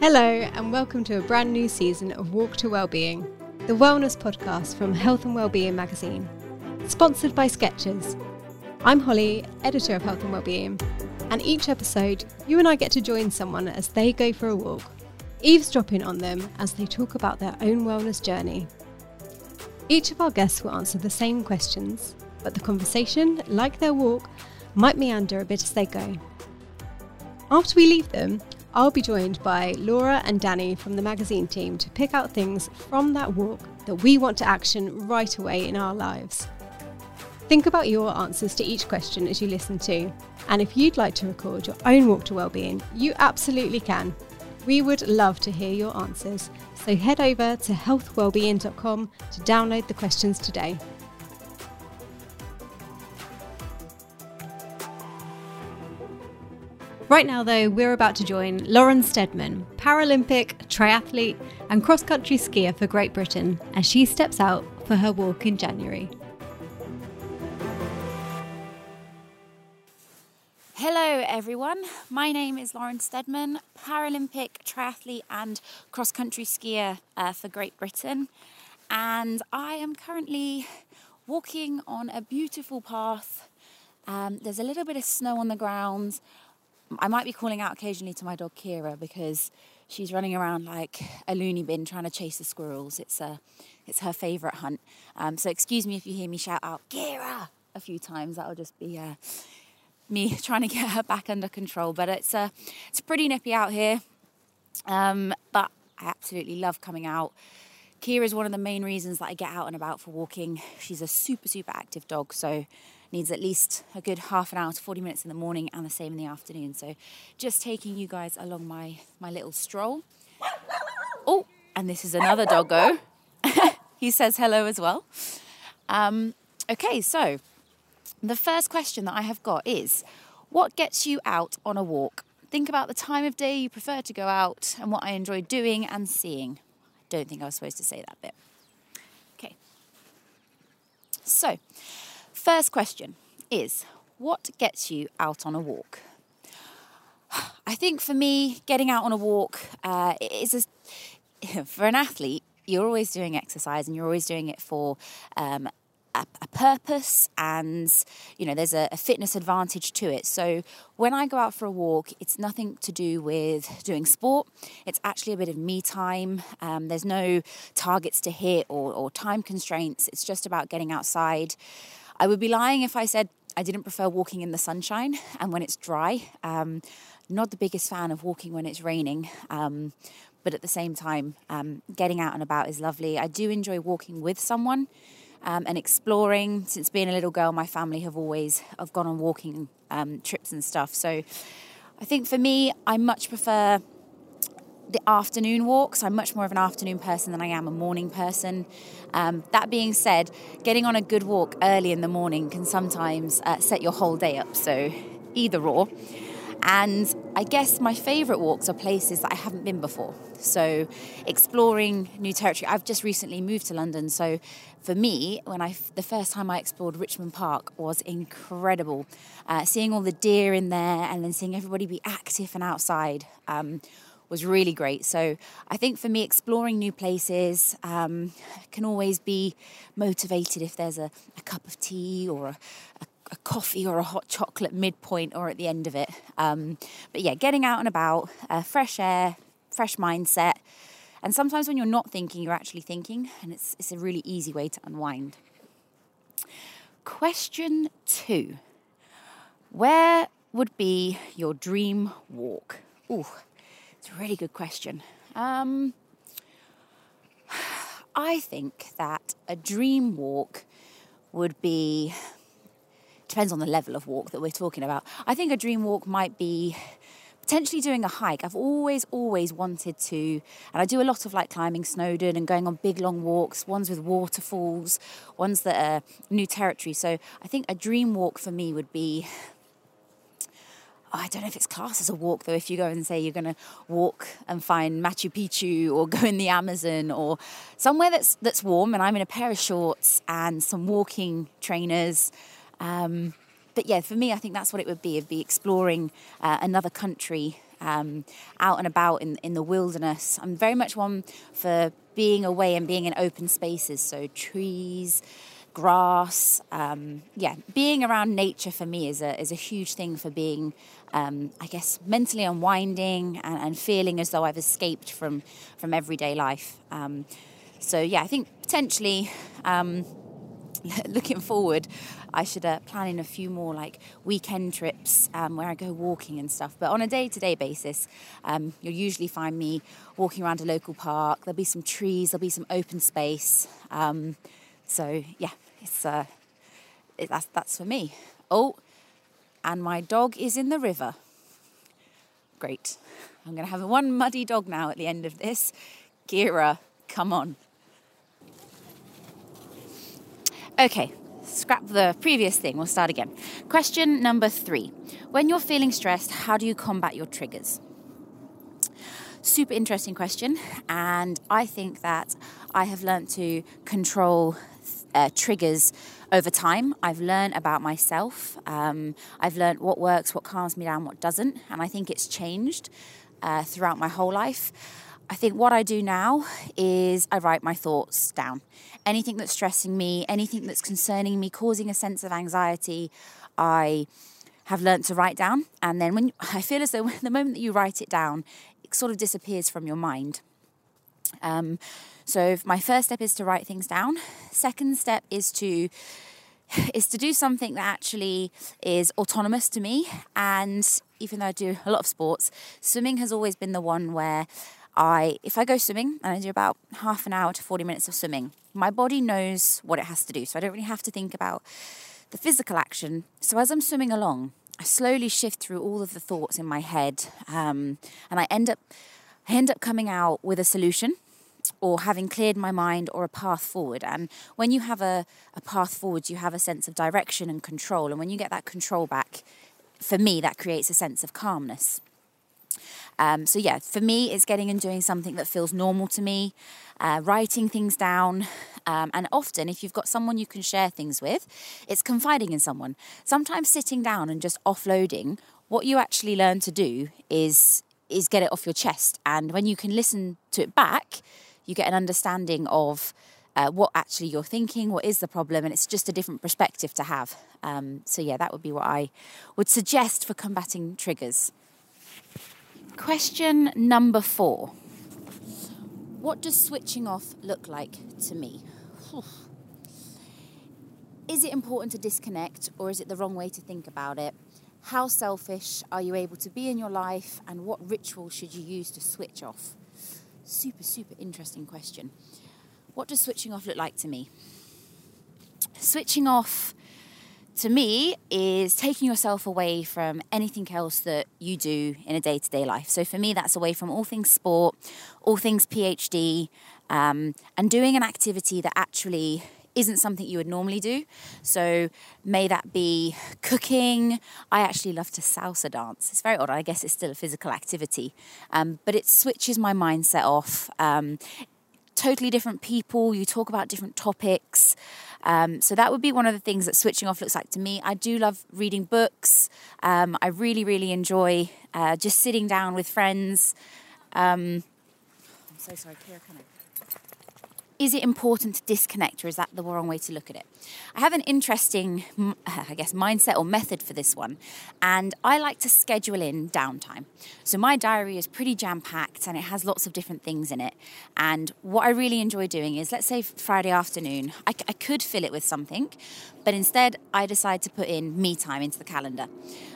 Hello, and welcome to a brand new season of Walk to Wellbeing, the wellness podcast from Health and Wellbeing magazine, sponsored by Skechers. I'm Holly, editor of Health and Wellbeing, and each episode, you and I get to join someone as they go for a walk, eavesdropping on them as they talk about their own wellness journey. Each of our guests will answer the same questions, but the conversation, like their walk, might meander a bit as they go. After we leave them, I'll be joined by Laura and Danny from the magazine team to pick out things from that walk that we want to action right away in our lives. Think about your answers to each question as you listen to, and if you'd like to record your own walk to wellbeing, you absolutely can. We would love to hear your answers, so head over to healthwellbeing.com to download the questions today. Right now, though, we're about to join Lauren Steadman, Paralympic, triathlete, and cross country skier for Great Britain, as she steps out for her walk in January. Hello, everyone. My name is Lauren Steadman, Paralympic triathlete and cross country skier uh, for Great Britain. And I am currently walking on a beautiful path. Um, there's a little bit of snow on the ground. I might be calling out occasionally to my dog Kira because she's running around like a loony bin trying to chase the squirrels. It's a, it's her favourite hunt. Um, so excuse me if you hear me shout out Kira a few times. That'll just be uh, me trying to get her back under control. But it's uh, it's pretty nippy out here. Um, but I absolutely love coming out. Kira is one of the main reasons that I get out and about for walking. She's a super super active dog, so needs at least a good half an hour to 40 minutes in the morning and the same in the afternoon. So just taking you guys along my, my little stroll. Oh, and this is another doggo. he says hello as well. Um, okay, so the first question that I have got is what gets you out on a walk? Think about the time of day you prefer to go out and what I enjoy doing and seeing. I don't think I was supposed to say that bit. Okay. So, First question is what gets you out on a walk? I think for me, getting out on a walk uh, is a, for an athlete. You're always doing exercise, and you're always doing it for um, a, purpose, and you know there's a, a fitness advantage to it. So when I go out for a walk, it's nothing to do with doing sport. It's actually a bit of me time. Um, there's no targets to hit or, or time constraints. It's just about getting outside. I would be lying if I said I didn't prefer walking in the sunshine and when it's dry. Um, not the biggest fan of walking when it's raining. Um, but at the same time, um, getting out and about is lovely. I do enjoy walking with someone um, and exploring. Since being a little girl, my family have always have gone on walking um, trips and stuff. So I think for me, I much prefer the afternoon walks. I'm much more of an afternoon person than I am a morning person. Um, that being said, getting on a good walk early in the morning can sometimes uh, set your whole day up. So, either or. And I guess my favourite walks are places that I haven't been before. So, exploring new territory. I've just recently moved to London, so for me, when I the first time I explored Richmond Park was incredible. Uh, seeing all the deer in there, and then seeing everybody be active and outside. Um, was really great. So I think for me, exploring new places um, can always be motivated if there's a, a cup of tea or a, a, a, coffee or a hot chocolate midpoint or at the end of it. Um, but yeah, getting out and about, uh, fresh air, fresh mindset. And sometimes when you're not thinking, you're actually thinking, and it's, it's a really easy way to unwind. Question two Where would be your dream walk? Ooh, it's a really good question. Um, I think that a dream walk would be depends on the level of walk that we're talking about. I think a dream walk might be potentially doing a hike. I've always, always wanted to, and I do a lot of like climbing Snowdon and going on big long walks, ones with waterfalls, ones that are new territory. So I think a dream walk for me would be I don't know if it's classed as a walk though. If you go and say you're going to walk and find Machu Picchu or go in the Amazon or somewhere that's that's warm, and I'm in a pair of shorts and some walking trainers. Um, but yeah, for me, I think that's what it would be. It'd be exploring uh, another country um, out and about in, in the wilderness. I'm very much one for being away and being in open spaces, so trees, grass. Um, yeah, being around nature for me is a, is a huge thing for being, um, I guess, mentally unwinding and, and, feeling as though I've escaped from, from everyday life. Um, so, yeah, I think potentially um, looking forward, I should uh, plan in a few more like weekend trips um, where I go walking and stuff. But on a day to day basis, um, you'll usually find me walking around a local park. There'll be some trees, there'll be some open space. Um, so yeah, it's uh, it, that's that's for me. Oh, and my dog is in the river. Great. I'm going to have one muddy dog now at the end of this. Kira, come on. Okay, scrap the previous thing, we'll start again. Question number three When you're feeling stressed, how do you combat your triggers? Super interesting question, and I think that I have learned to control uh, triggers over time. I've learned about myself. Um, I've learned what works, what calms me down, what doesn't, and I think it's changed uh, throughout my whole life. I think what I do now is I write my thoughts down. Anything that's stressing me, anything that's concerning me, causing a sense of anxiety, I have learned to write down. And then when I feel as though the moment that you write it down, it sort of disappears from your mind. Um, so my first step is to write things down. Second step is to is to do something that actually is autonomous to me. And even though I do a lot of sports, swimming has always been the one where I, if I go swimming and I do about half an hour to 40 minutes of swimming, my body knows what it has to do. So I don't really have to think about the physical action. So as I'm swimming along, I slowly shift through all of the thoughts in my head, um, and I end up, I end up coming out with a solution or having cleared my mind or a path forward. And when you have a, a path forward, you have a sense of direction and control. And when you get that control back, for me, that creates a sense of calmness. Um, so, yeah, for me, it's getting and doing something that feels normal to me, uh, writing things down. Um, and often, if you've got someone you can share things with, it's confiding in someone. Sometimes sitting down and just offloading, what you actually learn to do is is get it off your chest. And when you can listen to it back, you get an understanding of uh, what actually you're thinking, what is the problem, and it's just a different perspective to have. Um, so, yeah, that would be what I would suggest for combating triggers. Question number four What does switching off look like to me? Is it important to disconnect or is it the wrong way to think about it? How selfish are you able to be in your life and what ritual should you use to switch off? Super, super interesting question. What does switching off look like to me? Switching off to me is taking yourself away from anything else that you do in a day to day life. So for me, that's away from all things sport, all things PhD, um, and doing an activity that actually isn't something you would normally do. So may that be cooking. I actually love to salsa dance. It's very odd. I guess it's still a physical activity, um, but it switches my mindset off. Um, totally different people. You talk about different topics. Um, so that would be one of the things that switching off looks like to me. I do love reading books. Um, I really, really enjoy uh, just sitting down with friends. Um, I'm so sorry, Kira, can I? Is it important to disconnect or is that the wrong way to look at it? I have an interesting, I guess, mindset or method for this one, and I like to schedule in downtime. So my diary is pretty jam packed and it has lots of different things in it. And what I really enjoy doing is, let's say Friday afternoon, I, I could fill it with something, but instead I decide to put in me time into the calendar.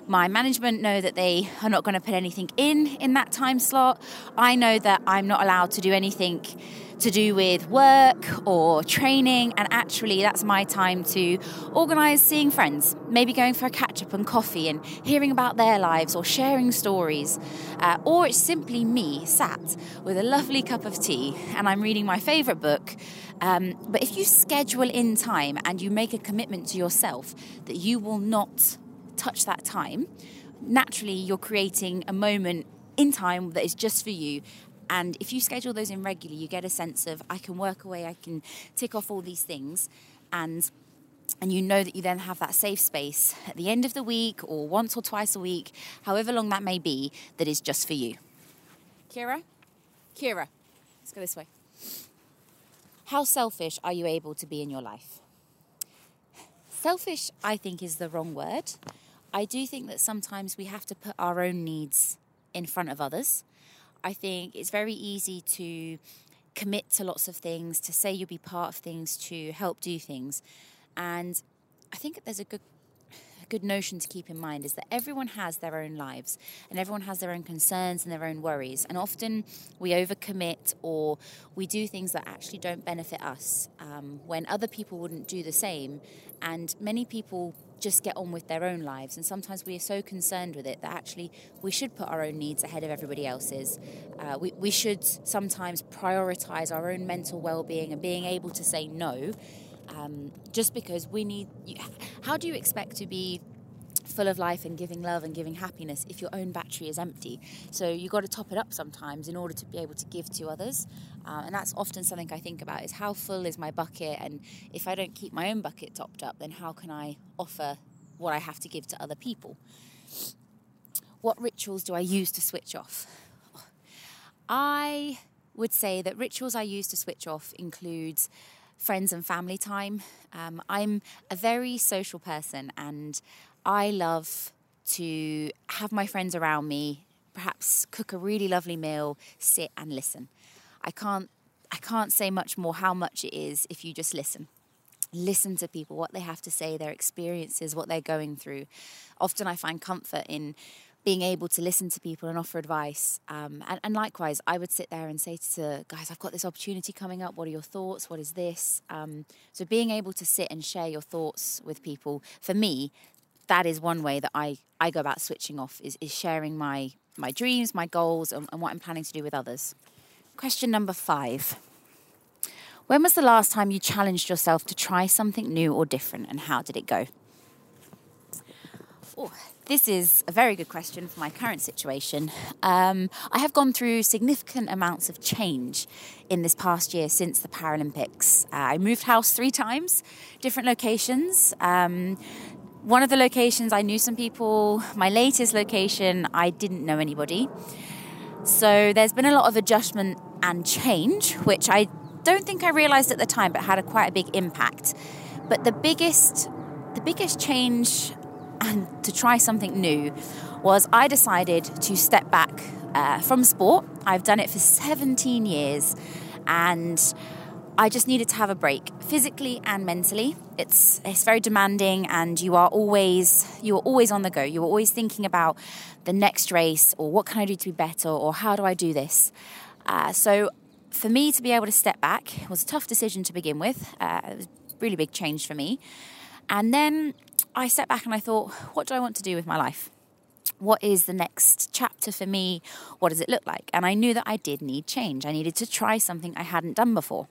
My management know that they are not going to put anything in in that time slot. I know that I'm not allowed to do anything to do with work or training, and actually, that's my time to organise seeing friends, maybe going for a catch up and coffee and hearing about their lives or sharing stories. Uh, or it's simply me sat with a lovely cup of tea and I'm reading my favourite book. Um, but if you schedule in time and you make a commitment to yourself that you will not touch that time, naturally you're creating a moment in time that is just for you and if you schedule those in regularly, you get a sense of I can work away, I can tick off all these things. And and you know that you then have that safe space at the end of the week or once or twice a week, however long that may be, that is just for you. Kira? Kira, let's go this way. How selfish are you able to be in your life? Selfish, I think, is the wrong word. I do think that sometimes we have to put our own needs in front of others. I think it's very easy to commit to lots of things, to say you'll be part of things, to help do things. And I think there's a good good notion to keep in mind is that everyone has their own lives and everyone has their own concerns and their own worries. And often we overcommit or we do things that actually don't benefit us um, when other people wouldn't do the same. And many people just get on with their own lives. And sometimes we are so concerned with it that actually we should put our own needs ahead of everybody else's. Uh, we, we should sometimes prioritize our own mental well being and being able to say no. Um, just because we need, how do you expect to be full of life and giving love and giving happiness if your own battery is empty. So you've got to top it up sometimes in order to be able to give to others. Uh, and that's often something I think about is how full is my bucket? And if I don't keep my own bucket topped up, then how can I offer what I have to give to other people? What rituals do I use to switch off? I would say that rituals I use to switch off includes friends and family time. Um, I'm a very social person and I love to have my friends around me, perhaps cook a really lovely meal, sit and listen. I can't I can't say much more how much it is if you just listen. Listen to people, what they have to say, their experiences, what they're going through. Often I find comfort in being able to listen to people and offer advice. Um, and, and, likewise, I would sit there and say to guys, I've got this opportunity coming up. What are your thoughts? What is this? Um, so being able to sit and share your thoughts with people, for me, that is one way that I, I go about switching off is, is sharing my, my dreams, my goals, and, and what I'm planning to do with others. Question number five. When was the last time you challenged yourself to try something new or different, and how did it go? Oh, this is a very good question for my current situation. Um, I have gone through significant amounts of change in this past year since the Paralympics. Uh, I moved house three times, different locations. Um, one of the locations I knew some people. My latest location, I didn't know anybody. So there's been a lot of adjustment and change, which I don't think I realized at the time, but had a quite a big impact. But the biggest, the biggest change and to try something new was I decided to step back uh, from sport. I've done it for 17 years, and I just needed to have a break, physically and mentally. It's it's very demanding, and you are always you are always on the go. You are always thinking about the next race, or what can I do to be better, or how do I do this. Uh, so, for me to be able to step back was a tough decision to begin with. Uh, it was a really big change for me, and then I stepped back and I thought, what do I want to do with my life? what is the next chapter for me? What does it look like? And I knew that I did need change. I needed to try something I hadn't done before.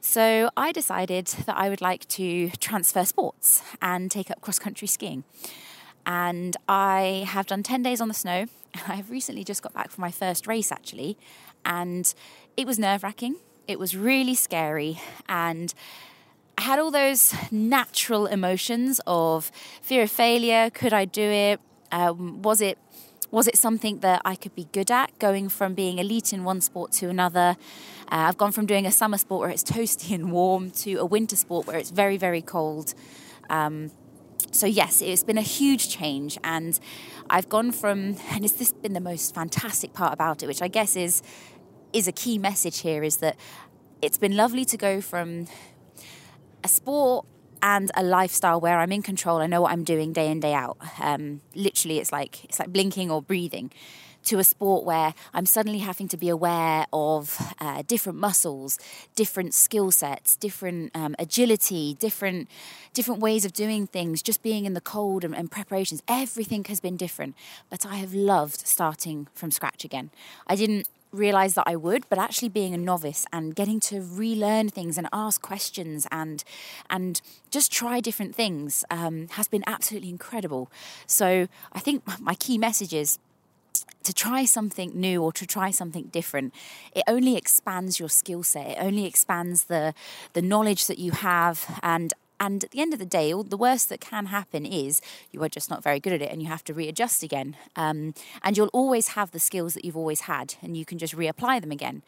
So I decided that I would like to transfer sports and take up cross country skiing. And I have done 10 days on the snow. I have recently just got back from my first race, actually. And it was nerve wracking. It was really scary. And I had all those natural emotions of fear of failure. Could I do it? Um, was it was it something that I could be good at, going from being elite in one sport to another? Uh, I've gone from doing a summer sport where it's toasty and warm to a winter sport where it's very, very cold. Um, so yes, it's been a huge change, and I've gone from, and it's this been the most fantastic part about it, which I guess is is a key message here, is that it's been lovely to go from a sport and a lifestyle where I'm in control. I know what I'm doing day in day out. Um, literally, it's like it's like blinking or breathing. To a sport where I'm suddenly having to be aware of uh, different muscles, different skill sets, different um, agility, different different ways of doing things. Just being in the cold and, and preparations, everything has been different. But I have loved starting from scratch again. I didn't realize that I would, but actually being a novice and getting to relearn things and ask questions and and just try different things um, has been absolutely incredible. So I think my key message is to try something new or to try something different it only expands your skill set it only expands the the knowledge that you have and and at the end of the day, all the worst that can happen is you are just not very good at it and you have to readjust again. Um, and you'll always have the skills that you've always had and you can just reapply them again.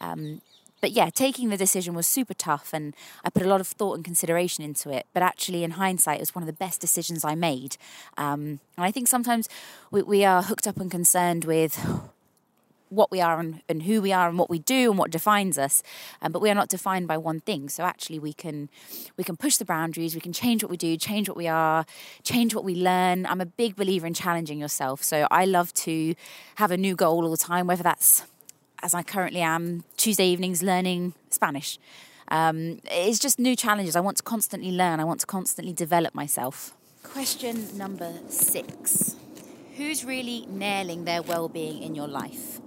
Um, but yeah, taking the decision was super tough and I put a lot of thought and consideration into it. But actually, in hindsight, it was one of the best decisions I made. Um, and I think sometimes we, we are hooked up and concerned with what we are and, and, who we are and what we do and what defines us um, but we are not defined by one thing. So actually we can we can push the boundaries we can change what we do change what we are change what we learn. I'm a big believer in challenging yourself. So i love to have a new goal all the time whether that's as i currently am tuesday evenings learning spanish. Um, it's just new challenges. I want to constantly learn. I want to constantly develop myself. Question number six. Who's really nailing their well-being in your life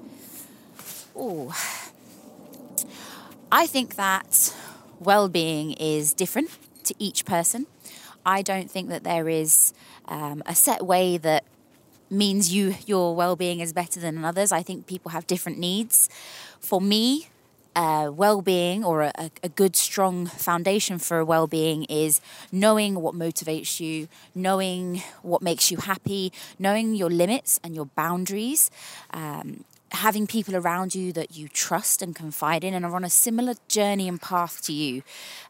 Oh, I think that well being is different to each person. I don't think that there is um, a set way that means you your well-being is better than others. I think people have different needs. For me, uh, well-being or a, a, good strong foundation for well-being is knowing what motivates you knowing what makes you happy knowing your limits and your boundaries um, having people around you that you trust and confide in and are on a similar journey and path to you.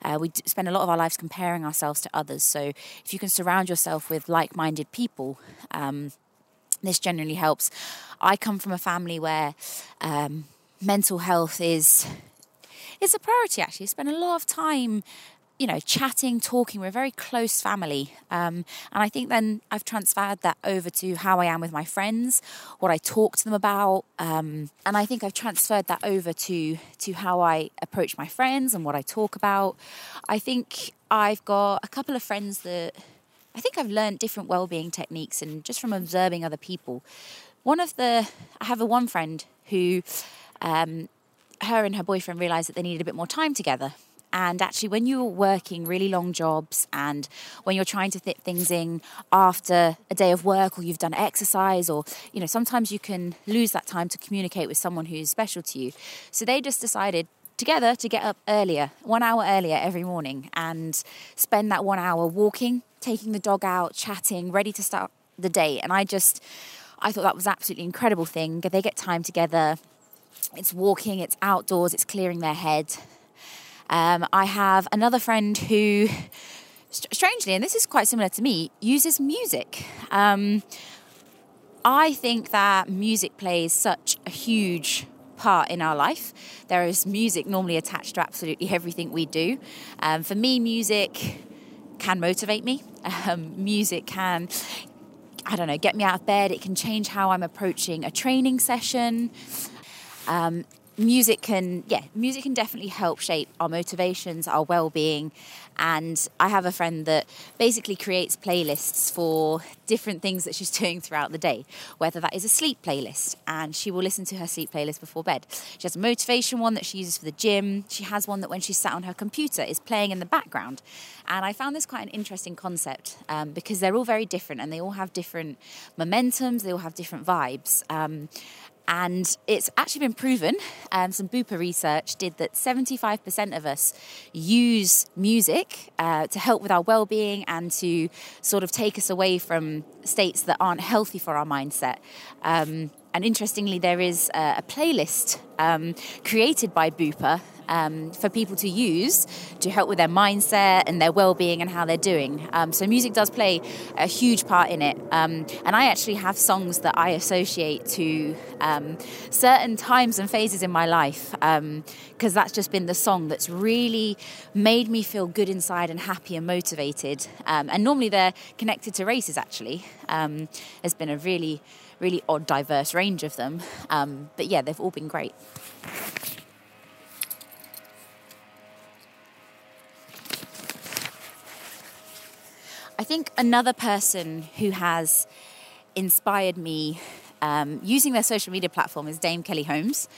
Uh, we spend a lot of our lives comparing ourselves to others. So if you can surround yourself with like minded people, um, this generally helps. I come from a family where um, mental health is. It's a priority actually. I spend a lot of time you know, chatting, talking. We're a very close family. Um, and I think then I've transferred that over to how I am with my friends, what I talk to them about. Um, and I think I've transferred that over to, to how I approach my friends and what I talk about. I think I've got a couple of friends that I think I've learned different well-being techniques and just from observing other people. One of the, I have a one friend who, um, her and her boyfriend realized that they needed a bit more time together and actually, when you're working really long jobs and when you're trying to fit things in after a day of work or you've done exercise, or, you know, sometimes you can lose that time to communicate with someone who's special to you. So they just decided together to get up earlier, one hour earlier every morning, and spend that one hour walking, taking the dog out, chatting, ready to start the day. And I just, I thought that was absolutely incredible thing. They get time together. It's walking, it's outdoors, it's clearing their head. Um, I have another friend who, strangely, and this is quite similar to me, uses music. Um, I think that music plays such a huge part in our life. There is music normally attached to absolutely everything we do. Um, for me, music can motivate me. Um, music can, I don't know, get me out of bed. It can change how I'm approaching a training session. Um, music can yeah music can definitely help shape our motivations our well-being. And i have a friend that basically creates playlists for different things that she's doing throughout the day whether that is a sleep playlist and she will listen to her sleep playlist before bed. She has a motivation one that she uses for the gym. She has one that when she's sat on her computer is playing in the background. And i found this quite an interesting concept um, because they're all very different and they all have different momentums they all have different vibes. Um, and it's actually been proven, um, some Bupa research did that 75% of us use music uh, to help with our well being and to sort of take us away from states that aren't healthy for our mindset. Um, and interestingly, there is a, a playlist um, created by Bupa um, for people to use to help with their mindset and their well-being and how they're doing. Um, so music does play a huge part in it, um, and I actually have songs that I associate to um, certain times and phases in my life because um, that's just been the song that's really made me feel good inside and happy and motivated. Um, and normally they're connected to races. Actually, there's been a really really odd, diverse range of them. Um, but yeah, they've all been great. I think another person who has inspired me um, using their social media platform is Dame Kelly Holmes.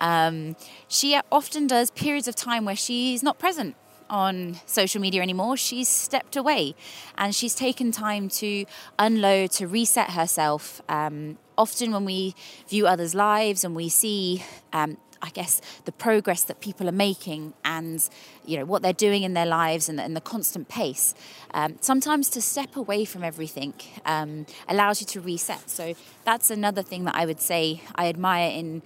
Um, she often does periods of time where she's not present on social media anymore. She's stepped away and she's taken time to unload, to reset herself. Um, often, when we view others' lives and we see um, I guess the progress that people are making and you know what they're doing in their lives and, and the constant pace. Um, sometimes to step away from everything um, allows you to reset. So that's another thing that I would say I admire in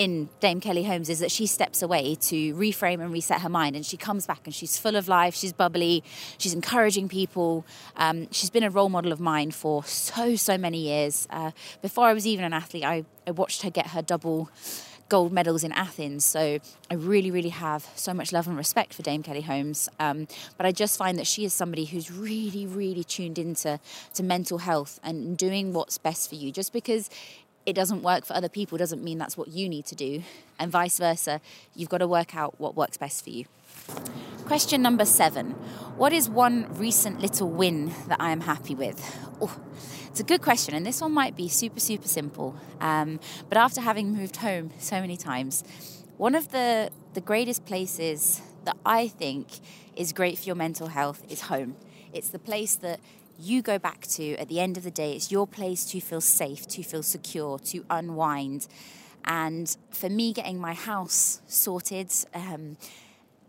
in Dame Kelly Holmes is that she steps away to reframe and reset her mind, and she comes back and she's full of life. She's bubbly. She's encouraging people. Um, she's been a role model of mine for so so many years. Uh, before I was even an athlete, I, I watched her get her double gold medals in Athens. So I really, really have so much love and respect for Dame Kelly Holmes. Um, but I just find that she is somebody who's really, really tuned into to mental health and doing what's best for you. Just because it doesn't work for other people doesn't mean that's what you need to do, and vice versa. You've got to work out what works best for you. Question number seven What is one recent little win that I am happy with? Oh, it's a good question, and this one might be super, super simple. Um, but after having moved home so many times, one of the, the greatest places that I think is great for your mental health is home. It's the place that you go back to at the end of the day. It's your place to feel safe, to feel secure, to unwind. And for me, getting my house sorted, um,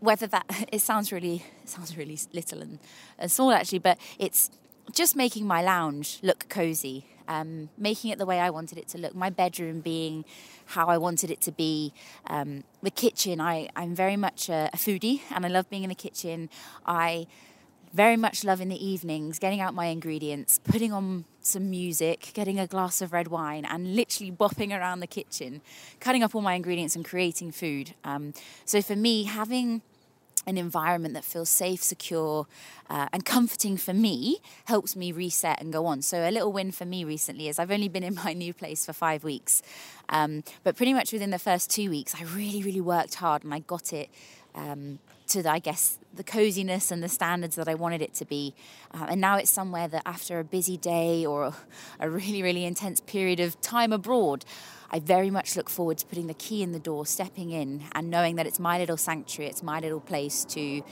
whether that it sounds really it sounds really little and, and small actually, but it's just making my lounge look cozy, um, making it the way I wanted it to look. My bedroom being how I wanted it to be. Um, the kitchen, I, I'm very much a, a foodie and I love being in the kitchen. I very much love in the evenings getting out my ingredients, putting on some music, getting a glass of red wine, and literally bopping around the kitchen, cutting up all my ingredients and creating food. Um, so for me, having an environment that feels safe, secure, uh, and comforting for me helps me reset and go on. So, a little win for me recently is I've only been in my new place for five weeks, um, but pretty much within the first two weeks, I really, really worked hard and I got it um, to, the, I guess, the coziness and the standards that I wanted it to be. Uh, and now it's somewhere that after a busy day or a, really, really intense period of time abroad, I very much look forward to putting the key in the door, stepping in, and knowing that it's my little sanctuary, it's my little place to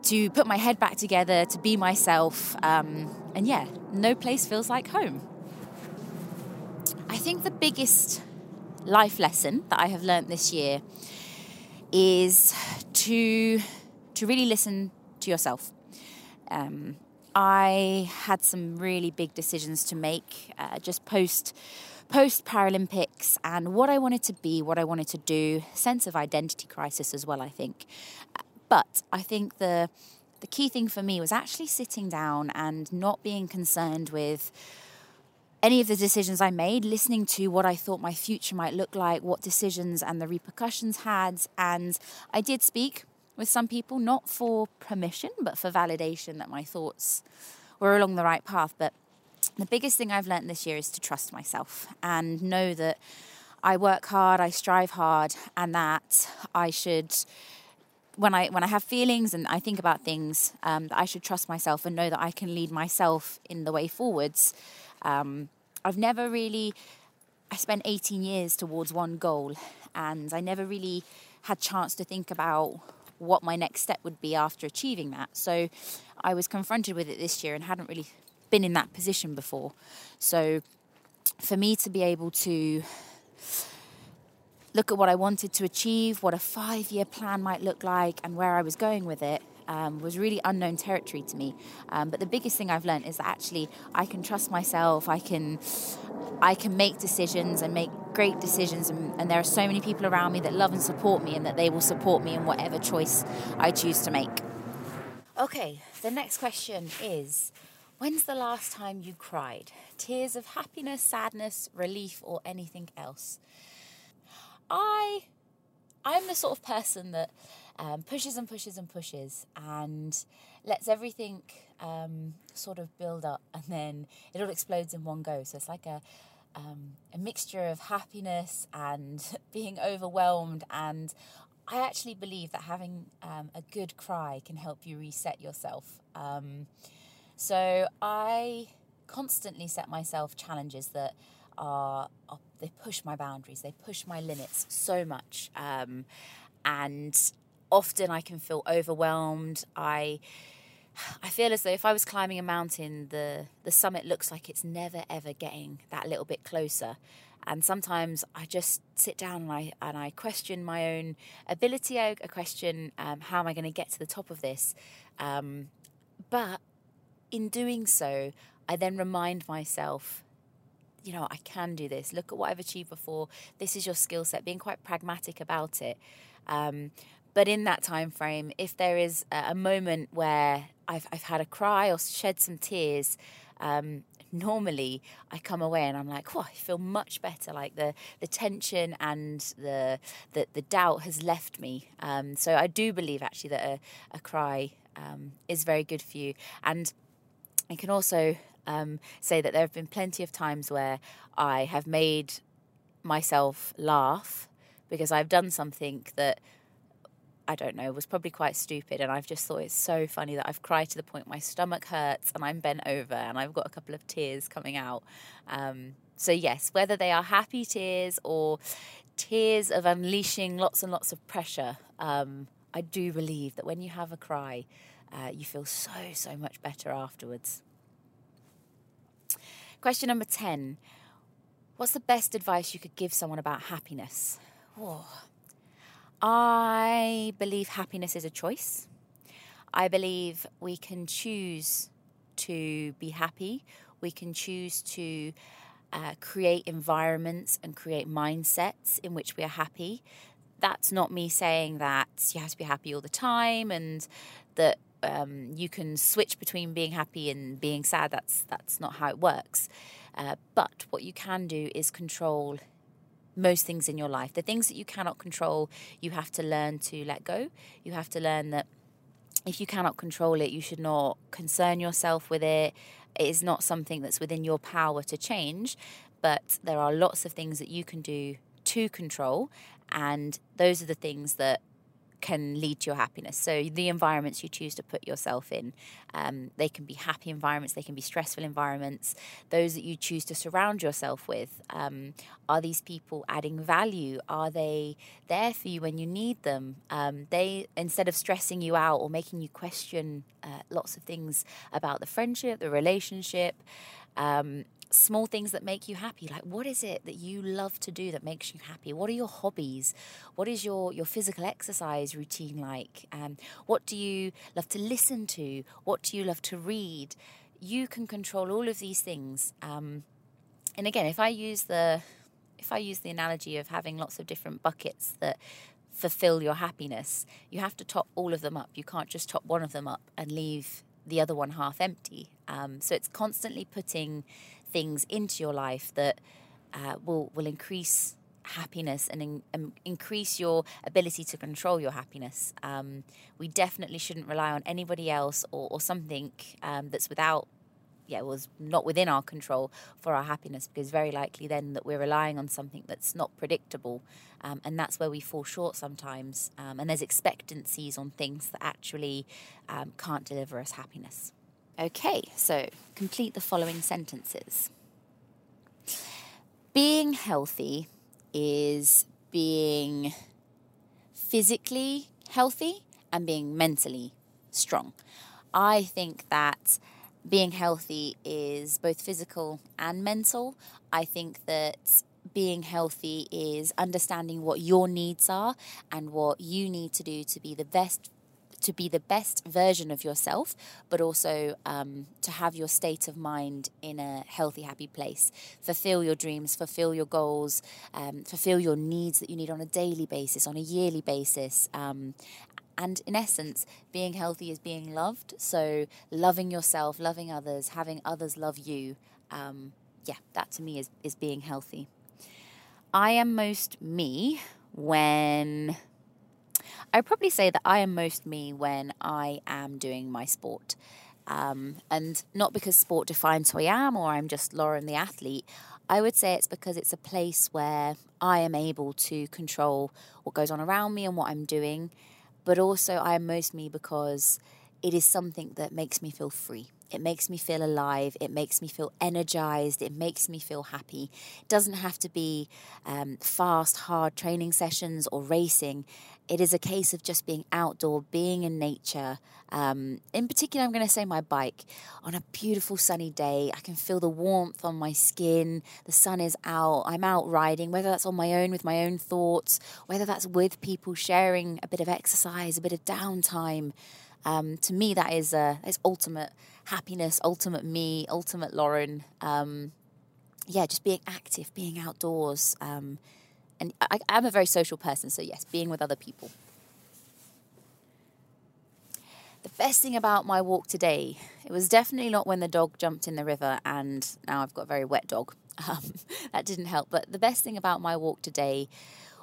to put my head back together, to be myself. Um, and yeah, no place feels like home. I think the biggest life lesson that I have learned this year is to to really listen to yourself. Um, I had some really big decisions to make uh, just post post Paralympics and what I wanted to be, what I wanted to do, sense of identity crisis as well. I think, but I think the the key thing for me was actually sitting down and not being concerned with any of the decisions I made, listening to what I thought my future might look like, what decisions and the repercussions had. And I did speak with some people, not for permission, but for validation that my thoughts were along the right path. But the biggest thing I've learned this year is to trust myself and know that I work hard, I strive hard, and that I should when I when I have feelings and I think about things, um, that I should trust myself and know that I can lead myself in the way forwards. Um, I've never really, I spent 18 years towards one goal, and I never really had chance to think about what my next step would be after achieving that. So I was confronted with it this year and hadn't really been in that position before. So for me to be able to look at what I wanted to achieve, what a five year plan might look like, and where I was going with it, um, was really unknown territory to me. Um, but the biggest thing I've learned is that actually I can trust myself. I can I can make decisions and make great decisions, and, and there are so many people around me that love and support me, and that they will support me in whatever choice I choose to make. Okay, the next question is. When's the last time you cried? Tears of happiness, sadness, relief, or anything else? I I'm the sort of person that um, pushes and pushes and pushes and lets everything um, sort of build up and then it all explodes in one go. So it's like a, um, a mixture of happiness and being overwhelmed. And I actually believe that having um, a good cry can help you reset yourself. Um, so I constantly set myself challenges that are, are, they push my boundaries, they push my limits so much. Um, and often I can feel overwhelmed. I I feel as though if I was climbing a mountain, the the summit looks like it's never ever getting that little bit closer. And sometimes I just sit down and I and I question my own ability. I, question um, how am I going to get to the top of this. Um, but in doing so, I then remind myself you know, I can do this. Look at what I've achieved before. This is your skill set. Being quite pragmatic about it. Um, but in that time frame, if there is a moment where I've, I've had a cry or shed some tears, um, normally I come away and I'm like, oh, I feel much better. Like the the tension and the the, the doubt has left me. Um, so I do believe actually that a, a cry um, is very good for you. And I can also um, say that there have been plenty of times where I have made myself laugh because I've done something that I don't know, was probably quite stupid. And I've just thought it's so funny that I've cried to the point my stomach hurts and I'm bent over and I've got a couple of tears coming out. Um, so, yes, whether they are happy tears or tears of unleashing lots and lots of pressure, um, I do believe that when you have a cry, uh, you feel so, so much better afterwards. Question number 10 What's the best advice you could give someone about happiness? Whoa. I believe happiness is a choice. I believe we can choose to be happy. We can choose to uh, create environments and create mindsets in which we are happy. That's not me saying that you have to be happy all the time and that um, you can switch between being happy and being sad. That's that's not how it works. Uh, but what you can do is control most things in your life. The things that you cannot control, you have to learn to let go. You have to learn that if you cannot control it, you should not concern yourself with it. It is not something that's within your power to change, but there are lots of things that you can do to control, and those are the things that can lead to your happiness. So the environments you choose to put yourself in, um, they can be happy environments, they can be stressful environments. Those that you choose to surround yourself with, um, are these people adding value? Are they there for you when you need them? Um, they instead of stressing you out or making you question uh, lots of things about the friendship, the relationship. Um, small things that make you happy. Like what is it that you love to do that makes you happy? What are your hobbies? What is your your physical exercise routine like? Um, what do you love to listen to? What do you love to read? You can control all of these things. Um, and again if i use the if i use the analogy of having lots of different buckets that fulfill your happiness you have to top all of them up. You can't just top one of them up and leave the other one half empty. Um, so it's constantly putting things into your life that uh, will will increase happiness and in, um, increase your ability to control your happiness. Um, we definitely shouldn't rely on anybody else or, or something um, that's without, yeah, was not within our control for our happiness because very likely then that we're relying on something that's not predictable. Um, and that's where we fall short sometimes. Um, and there's expectancies on things that actually um, can't deliver us happiness. Okay, so complete the following sentences. Being healthy is being physically healthy and being mentally strong. I think that being healthy is both physical and mental. I think that being healthy is understanding what your needs are and what you need to do to be the best to be the best version of yourself, but also um, to have your state of mind in a healthy, happy place. Fulfill your dreams, fulfill your goals, um, fulfill your needs that you need on a daily basis, on a yearly basis. Um, and in essence, being healthy is being loved. So, loving yourself, loving others, having others love you. Um, yeah, that to me is, is being healthy. I am most me when I probably say that I am most me when I am doing my sport. Um, and not because sport defines who I am or I'm just Lauren the athlete. I would say it's because it's a place where I am able to control what goes on around me and what I'm doing. But also, I am most me because it is something that makes me feel free. it makes me feel alive. It makes me feel energized. It makes me feel happy. It doesn't have to be um, fast, hard training sessions or racing. It is a case of just being outdoor, being in nature. Um, in particular, I'm going to say my bike. On a beautiful sunny day, I can feel the warmth on my skin. The sun is out. I'm out riding, whether that's on my own with my own thoughts, whether that's with people sharing a bit of exercise, a bit of downtime. Um, to me, that is uh, is ultimate happiness, ultimate me, ultimate Lauren. Um, yeah, just being active, being outdoors. Um, and I, I'm a very social person, so yes, being with other people. The best thing about my walk today, it was definitely not when the dog jumped in the river, and now I've got a very wet dog. Um, that didn't help. But the best thing about my walk today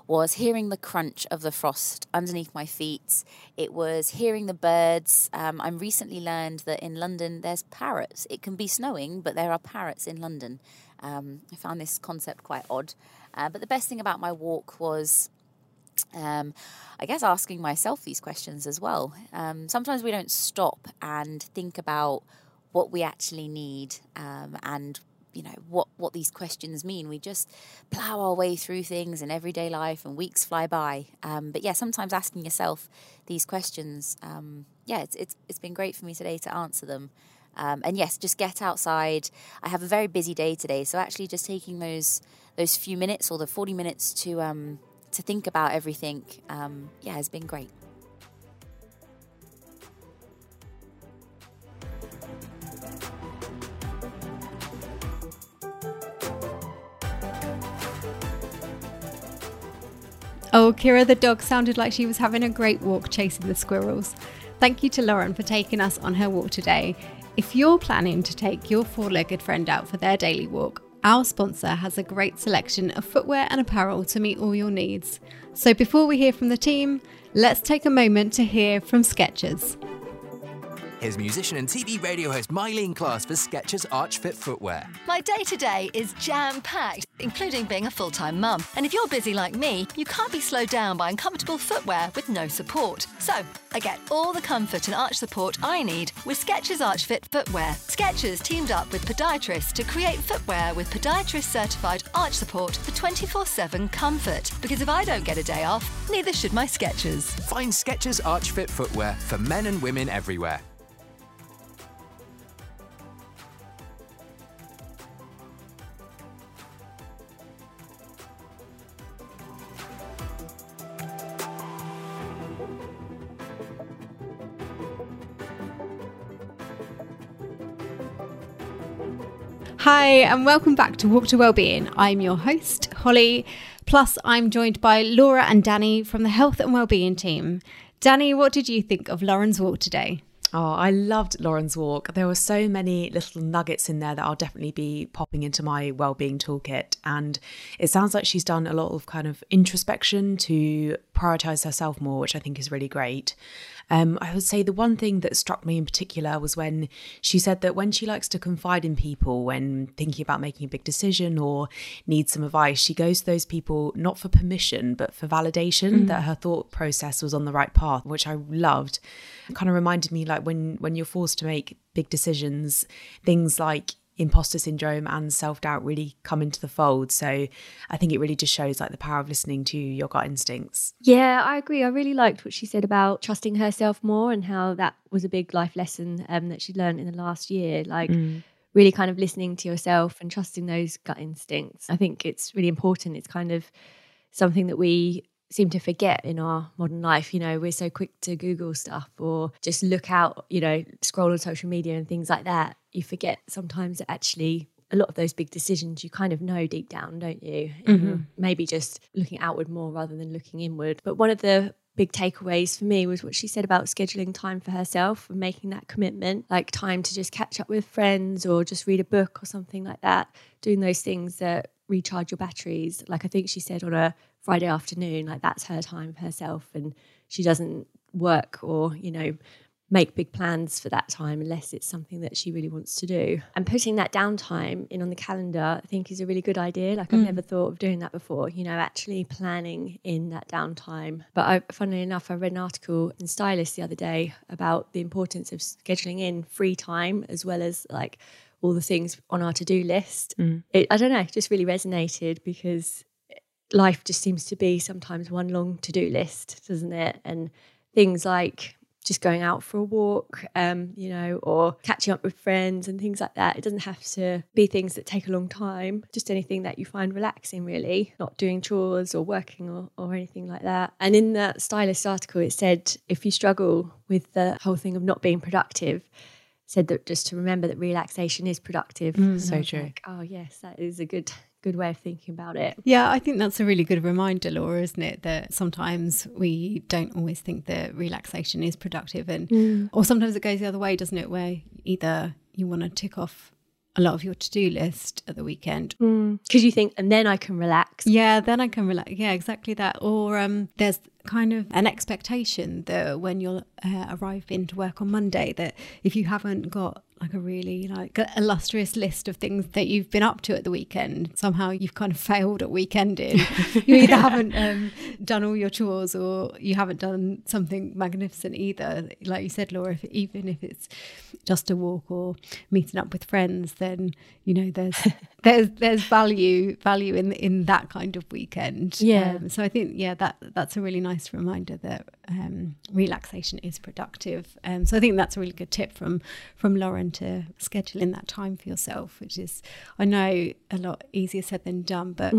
was hearing the crunch of the frost underneath my feet. It was hearing the birds. Um, I'm recently learned that in London there's parrots. It can be snowing, but there are parrots in London. Um, I found this concept quite odd. Uh, but the best thing about my walk was um, I guess asking myself these questions as well. Um, sometimes we don't stop and think about what we actually need um, and you know what what these questions mean. We just plow our way through things in everyday life, and weeks fly by. Um, but yeah, sometimes asking yourself these questions, um, yeah, it's, it's it's been great for me today to answer them. Um, and yes, just get outside. I have a very busy day today, so actually just taking those those few minutes or the forty minutes to um, to think about everything, um, yeah, has been great. Oh, Kira the dog sounded like she was having a great walk chasing the squirrels. Thank you to Lauren for taking us on her walk today. If you're planning to take your four legged friend out for their daily walk, our sponsor has a great selection of footwear and apparel to meet all your needs. So before we hear from the team, let's take a moment to hear from Skechers. Here's musician and TV radio host Myleene Klass for Skechers Arch Fit footwear. My day to day is jam packed, including being a full time mum. And if you're busy like me, you can't be slowed down by uncomfortable footwear with no support. So I get all the comfort and arch support I need with Skechers Arch Fit footwear. Skechers teamed up with podiatrists to create footwear with podiatrist certified arch support for 24 7 comfort. Because if I don't get a day off, neither should my Skechers. Find Skechers Arch Fit footwear for men and women everywhere. Hi, and welcome back to Walk to Wellbeing. I'm your host, Holly. Plus, I'm joined by Laura and Danny from the Health and Wellbeing team. Danny, what did you think of Lauren's walk today? Oh, I loved Lauren's walk. There were so many little nuggets in there that I'll definitely be popping into my well-being toolkit. And it sounds like she's done a lot of kind of introspection to prioritize herself more, which I think is really great. Um, I would say the one thing that struck me in particular was when she said that when she likes to confide in people when thinking about making a big decision or needs some advice, she goes to those people not for permission, but for validation mm. that her thought process was on the right path, which I loved. It kind of reminded me like when when you're forced to make big decisions, things like imposter syndrome and self-doubt really come into the fold. So i think it really just shows like the power of listening to your gut instincts. Yeah i agree. I really liked what she said about trusting herself more and how that was a big life lesson um, that she learned in the last year like mm. really kind of listening to yourself and trusting those gut instincts. I think it's really important. It's kind of something that we seem to forget in our modern life. You know, we're so quick to Google stuff or just look out, you know, scroll on social media and things like that. You forget sometimes that actually a lot of those big decisions you kind of know deep down, don't you? Mm-hmm. Maybe just looking outward more rather than looking inward. But one of the big takeaways for me was what she said about scheduling time for herself and making that commitment, like time to just catch up with friends or just read a book or something like that, doing those things that recharge your batteries. Like I think she said on a Friday afternoon, like that's her time for herself, and she doesn't work or you know make big plans for that time unless it's something that she really wants to do. And putting that downtime in on the calendar, I think, is a really good idea. Like I've Mm. never thought of doing that before. You know, actually planning in that downtime. But I, funnily enough, I read an article in Stylist the other day about the importance of scheduling in free time as well as like all the things on our to do list. It, I don't know, just really resonated because life just seems to be sometimes one long to do list, doesn't it? And things like just going out for a walk, um, you know, or catching up with friends and things like that. It doesn't have to be things that take a long time, just anything that you find relaxing, really, not doing chores or working or, or anything like that. And in that stylist article, it said if you struggle with the whole thing of not being productive, said that just to remember that relaxation is productive. And so true. like, oh yes, that is a good good way of thinking about it. Yeah, I think that's a really good reminder, Laura, isn't it? That sometimes we don't always think that relaxation is productive, and or sometimes it goes the other way, doesn't it? Where either you want to tick off a lot of your to-do list at the weekend. Because you think, and then I can relax. Yeah, then I can relax. Yeah, exactly that. Or um, there's kind of an expectation that when you'll uh, arrive into work on Monday, that if you haven't got like a really like illustrious list of things that you've been up to at the weekend, somehow you've kind of failed at weekending. you either haven't um, done all your chores or you haven't done something magnificent either. Like you said, Laura, if, even if it's just a walk or meeting up with friends, then you know there's there's there's value value in in that kind of weekend. Yeah. Um, so I think yeah that that's a really nice reminder that um, relaxation is productive. Um, so I think that's a really good tip from from Lauren to schedule in that time for yourself, which is I know a lot easier said than done, but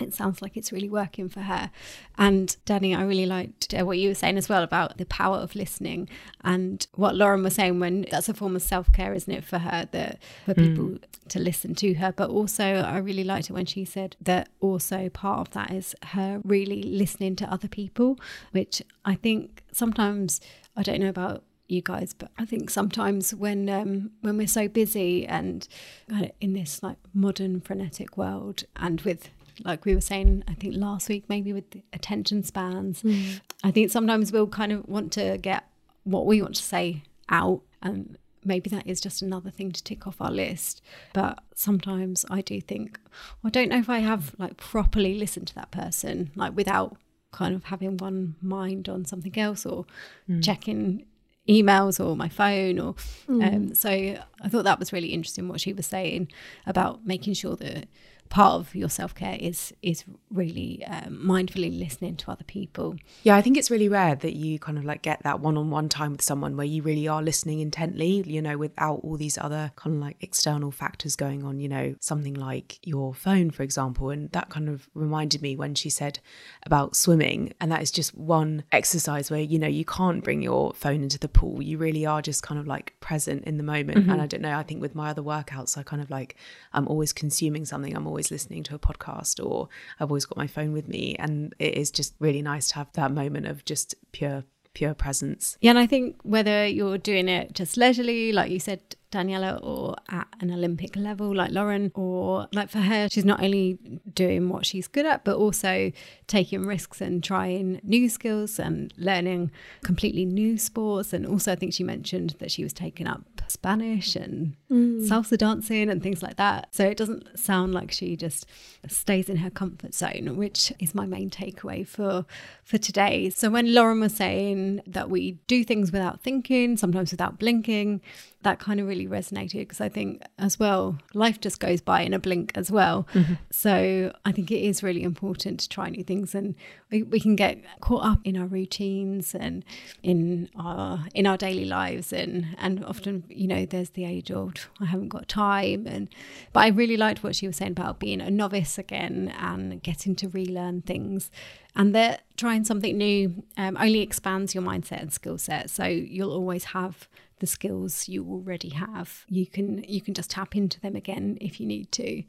it sounds like it's really working for her. And Danny, I really liked uh, what you were saying as well about the power of listening and what Lauren was saying when that's a form of self care, isn't it, for her, that for people to listen to her. But also, I really liked it when she said that also part of that is her really listening to other people, which I think sometimes I don't know about you guys but i think sometimes when um when we're so busy and of in this like modern frenetic world and with like we were saying i think last week maybe with the attention spans. Mm. I think sometimes we'll kind of want to get what we want to say out and maybe that is just another thing to tick off our list. But sometimes i do think i don't know if i have like properly listened to that person like without kind of having one mind on something else or mm. checking emails or my phone or mm. um, so i thought that was really interesting what she was saying about making sure that part of your self-care is is really um, mindfully listening to other people Yeah, I think it's really rare that you kind of like get that one on one time with someone where you really are listening intently, you know, without all these other kind of like external factors going on, you know, something like your phone, for example. And that kind of reminded me when she said about swimming. And that is just one exercise where, you know, you can't bring your phone into the pool. You really are just kind of like present in the moment. And I don't know, I think with my other workouts, I kind of like, I'm always consuming something. I'm always listening to a podcast or I've always got my phone with me. And it is just really nice to have that moment of just pure, pure presence. yeah and i think whether you're doing it just leisurely like you said Daniela or at an Olympic level like Lauren or like for her she's not only doing what she's good at but also taking risks and trying new skills and learning completely new sports. And also I think she mentioned that she was taking up Spanish and mm. salsa dancing and things like that. So it doesn't sound like she just stays in her comfort zone which is my main takeaway for for today. So when Lauren was saying that we do things without thinking sometimes without blinking that kind of really resonated because I think as well life just goes by in a blink as well. So I think it is really important to try new things and we, we can get caught up in our routines and in our in our daily lives and and often you know there's the age old I haven't got time and but I really liked what she was saying about being a novice again and getting to relearn things. And that trying something new um, only expands your mindset and skill set. So you'll always have the skills you already have. You can you can just tap into them again if you need to.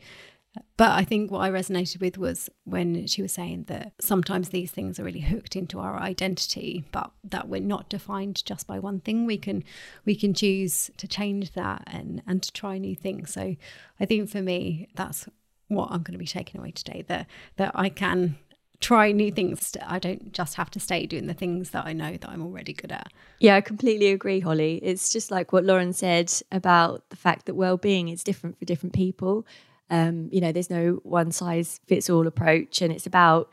But i think what i resonated with was when she was saying that sometimes these things are really hooked into our identity but that we're not defined just by one thing. We can we can choose to change that and and to try new things. So i think for me that's what i'm going to be taking away today that that i can try new things. I don't just have to stay doing the things that I know that I'm already good at. Yeah, I completely agree, Holly. It's just like what Lauren said about the fact that well-being is different for different people. Um, you know, there's no one size fits all approach, and it's about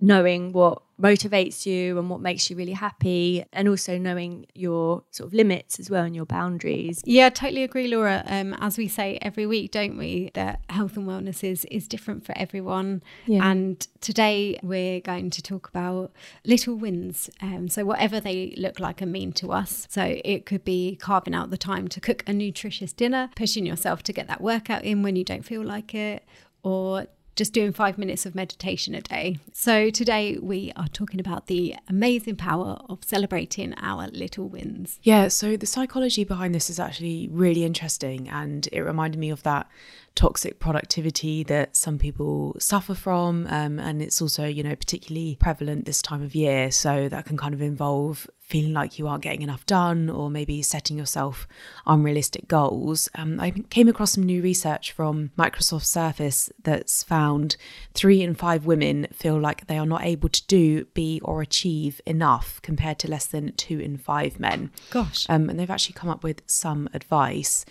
knowing what motivates you and what makes you really happy and also knowing your sort of limits as well and your boundaries. Yeah I totally agree laura. Um, as we say every week don't we that health and wellness is is different for everyone. Yeah. and today we're going to talk about little wins. Um, so whatever they look like and mean to us. So it could be carving out the time to cook a nutritious dinner pushing yourself to get that workout in when you don't feel like it or just doing five minutes of meditation a day. So, today we are talking about the amazing power of celebrating our little wins. Yeah, so the psychology behind this is actually really interesting, and it reminded me of that toxic productivity that some people suffer from. Um, and it's also, you know, particularly prevalent this time of year. So that can kind of involve feeling like you aren't getting enough done or maybe setting yourself unrealistic goals. Um, I came across some new research from Microsoft Surface that's found three in five women feel like they are not able to do, be, or achieve enough compared to less than two in five men. Gosh. Um, and they've actually come up with some advice.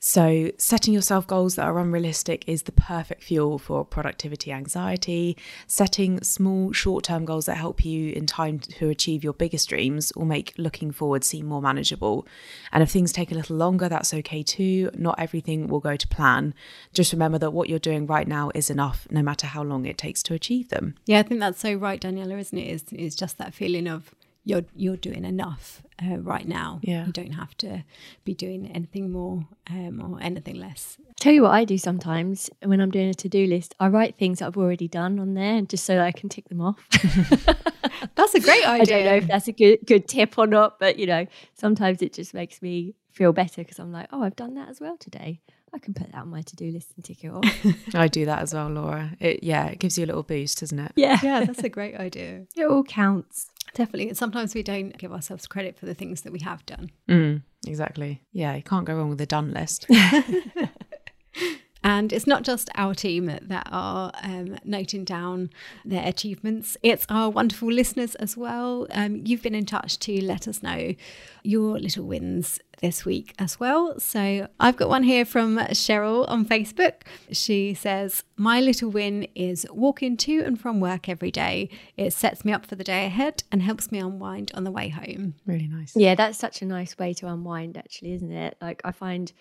So, setting yourself goals that are unrealistic is the perfect fuel for productivity anxiety. Setting small, short term goals that help you in time to achieve your biggest dreams will make looking forward seem more manageable. And if things take a little longer, that's okay too. Not everything will go to plan. Just remember that what you're doing right now is enough, no matter how long it takes to achieve them. Yeah, I think that's so right, Daniela, isn't it? it? Is is just that feeling of you're you're doing enough uh, right now. Yeah. You don't have to be doing anything more um, or anything less. Tell you what I do sometimes when I'm doing a to do list, I write things that I've already done on there just so that I can tick them off. that's a great idea. I don't know if that's a good good tip or not, but you know, sometimes it just makes me feel better because I'm like, oh, I've done that as well today. I can put that on my to do list and tick it off. I do that as well, Laura. It yeah, it gives you a little boost, doesn't it? Yeah. Yeah, that's a great idea. It all counts. Definitely. Sometimes we don't give ourselves credit for the things that we have done. Mm, exactly. Yeah, you can't go wrong with a done list. And it's not just our team that are um, noting down their achievements, it's our wonderful listeners as well. Um, you've been in touch to let us know your little wins this week as well. So I've got one here from Cheryl on Facebook. She says, My little win is walking to and from work every day. It sets me up for the day ahead and helps me unwind on the way home. Really nice. Yeah, that's such a nice way to unwind, actually, isn't it? Like, I find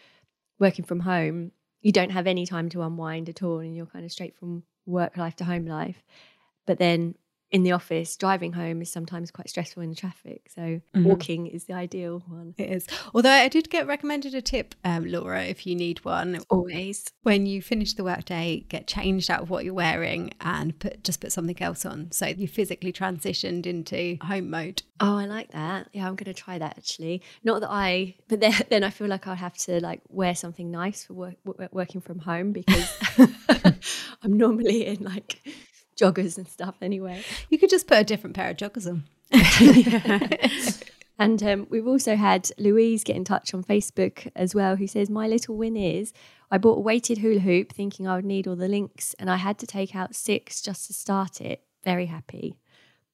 working from home, you don't have any time to unwind at all and you're kind of straight from work life to home life. But then in the office, driving home is sometimes quite stressful in the traffic. So mm-hmm. walking is the ideal one. It is. Although I did get recommended a tip, um, Laura, if you need one. Always. When you finish the workday, get changed out of what you're wearing and put just put something else on. So you physically transitioned into home mode. Oh, I like that. Yeah, I'm going to try that actually. Not that I, but then, then I feel like I'll have to like wear something nice for work, working from home because I'm normally in like joggers and stuff anyway. You could just put a different pair of joggers on. and um, we've also had Louise get in touch on Facebook as well, who says, My little win is I bought a weighted hula hoop thinking I would need all the links, and I had to take out six just to start it. Very happy.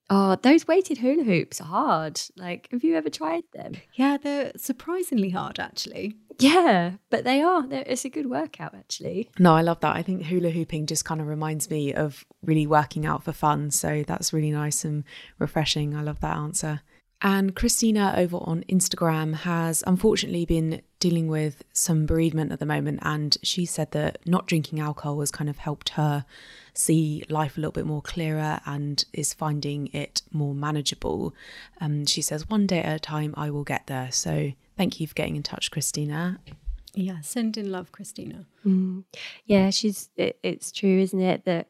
Oh, those weighted hula hoops are hard. Like, have you ever tried them? Yeah, they're surprisingly hard, actually. Yeah, but they are. They're, it's a good workout, actually. No, I love that. I think hula hooping just kind of reminds me of really working out for fun. So that's really nice and refreshing. I love that answer. And Christina over on Instagram has unfortunately been dealing with some bereavement at the moment. And she said that not drinking alcohol has kind of helped her see life a little bit more clearer and is finding it more manageable. Um, she says, one day at a time, I will get there. So thank you for getting in touch, Christina. Yeah, send in love, Christina. Mm. Yeah, she's. It, it's true, isn't it, that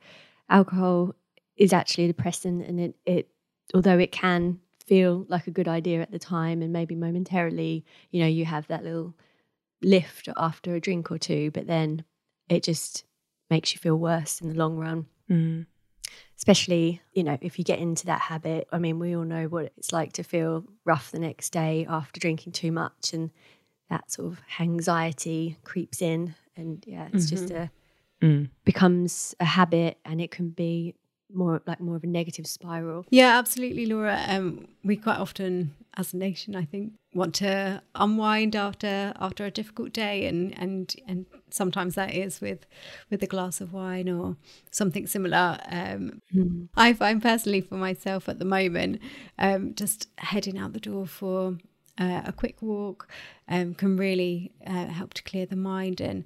alcohol is actually a depressant, and it, it although it can feel like a good idea at the time, and maybe momentarily, you know, you have that little lift after a drink or two, but then it just makes you feel worse in the long run. Mm. Especially, you know, if you get into that habit. I mean, we all know what it's like to feel rough the next day after drinking too much, and that sort of anxiety creeps in. And yeah, it's mm-hmm. just a mm. becomes a habit, and it can be more like more of a negative spiral. Yeah, absolutely, Laura. Um, we quite often, as a nation, I think, want to unwind after after a difficult day, and and and sometimes that is with with a glass of wine or something similar. Um, mm. I find personally for myself at the moment, um, just heading out the door for uh, a quick walk um, can really uh, help to clear the mind and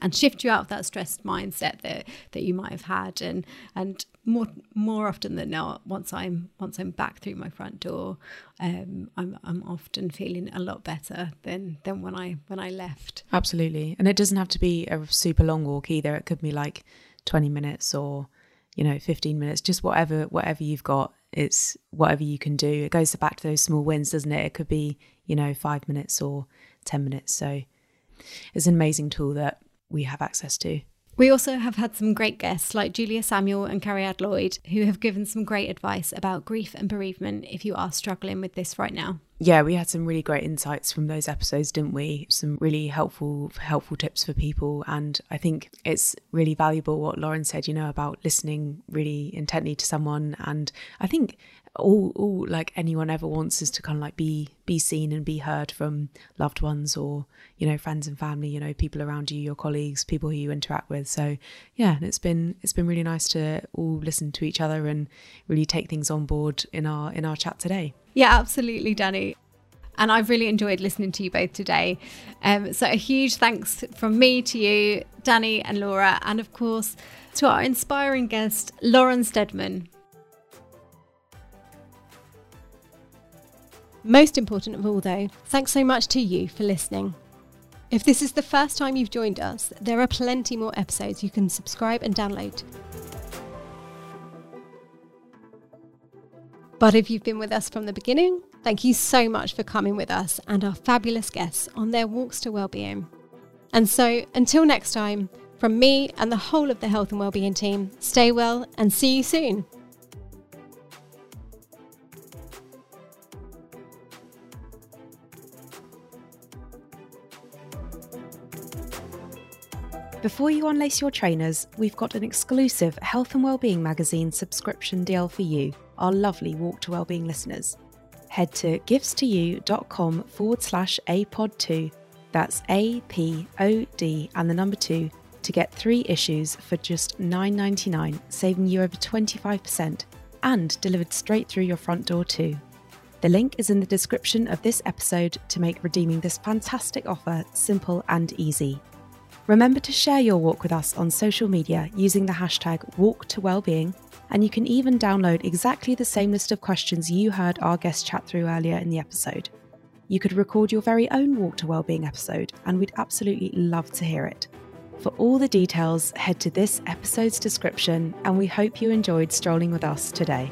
and shift you out of that stressed mindset that that you might have had. And and more more often than not once i'm once i'm back through my front door um, i'm i'm often feeling a lot better than than when i when i left. Absolutely. And it doesn't have to be a super long walk either. It could be like 20 minutes or you know 15 minutes. Just whatever whatever you've got it's whatever you can do. It goes back to those small wins doesn't it? It could be you know 5 minutes or 10 minutes. So it's an amazing tool that we have access to. We also have had some great guests like Julia Samuel and Cariad Lloyd who have given some great advice about grief and bereavement if you are struggling with this right now. Yeah, we had some really great insights from those episodes, didn't we? Some really helpful helpful tips for people and I think it's really valuable what Lauren said, you know, about listening really intently to someone and I think all all like anyone ever wants is to kind of like be be seen and be heard from loved ones or you know friends and family you know people around you your colleagues people who you interact with so yeah it's been it's been really nice to all listen to each other and really take things on board in our in our chat today yeah absolutely danny and I've really enjoyed listening to you both today. Um, so, a huge thanks from me to you, Danny and Laura, and of course to our inspiring guest, Lauren Steadman. Most important of all, though, thanks so much to you for listening. If this is the first time you've joined us, there are plenty more episodes you can subscribe and download. But if you've been with us from the beginning, thank you so much for coming with us and our fabulous guests on their walks to wellbeing. And so, until next time, from me and the whole of the health and wellbeing team, stay well and see you soon. Before you unlace your trainers, we've got an exclusive Health and Wellbeing magazine subscription deal for you, our lovely Walk to Wellbeing listeners. Head to gifts2u.com forward slash APOD2, that's A P O D and the number 2, to get three issues for just $9.99, saving you over 25% and delivered straight through your front door too. The link is in the description of this episode to make redeeming this fantastic offer simple and easy. Remember to share your walk with us on social media using the hashtag WalkToWellbeing, and you can even download exactly the same list of questions you heard our guest chat through earlier in the episode. You could record your very own Walk to Wellbeing episode, and we'd absolutely love to hear it. For all the details, head to this episode's description, and we hope you enjoyed strolling with us today.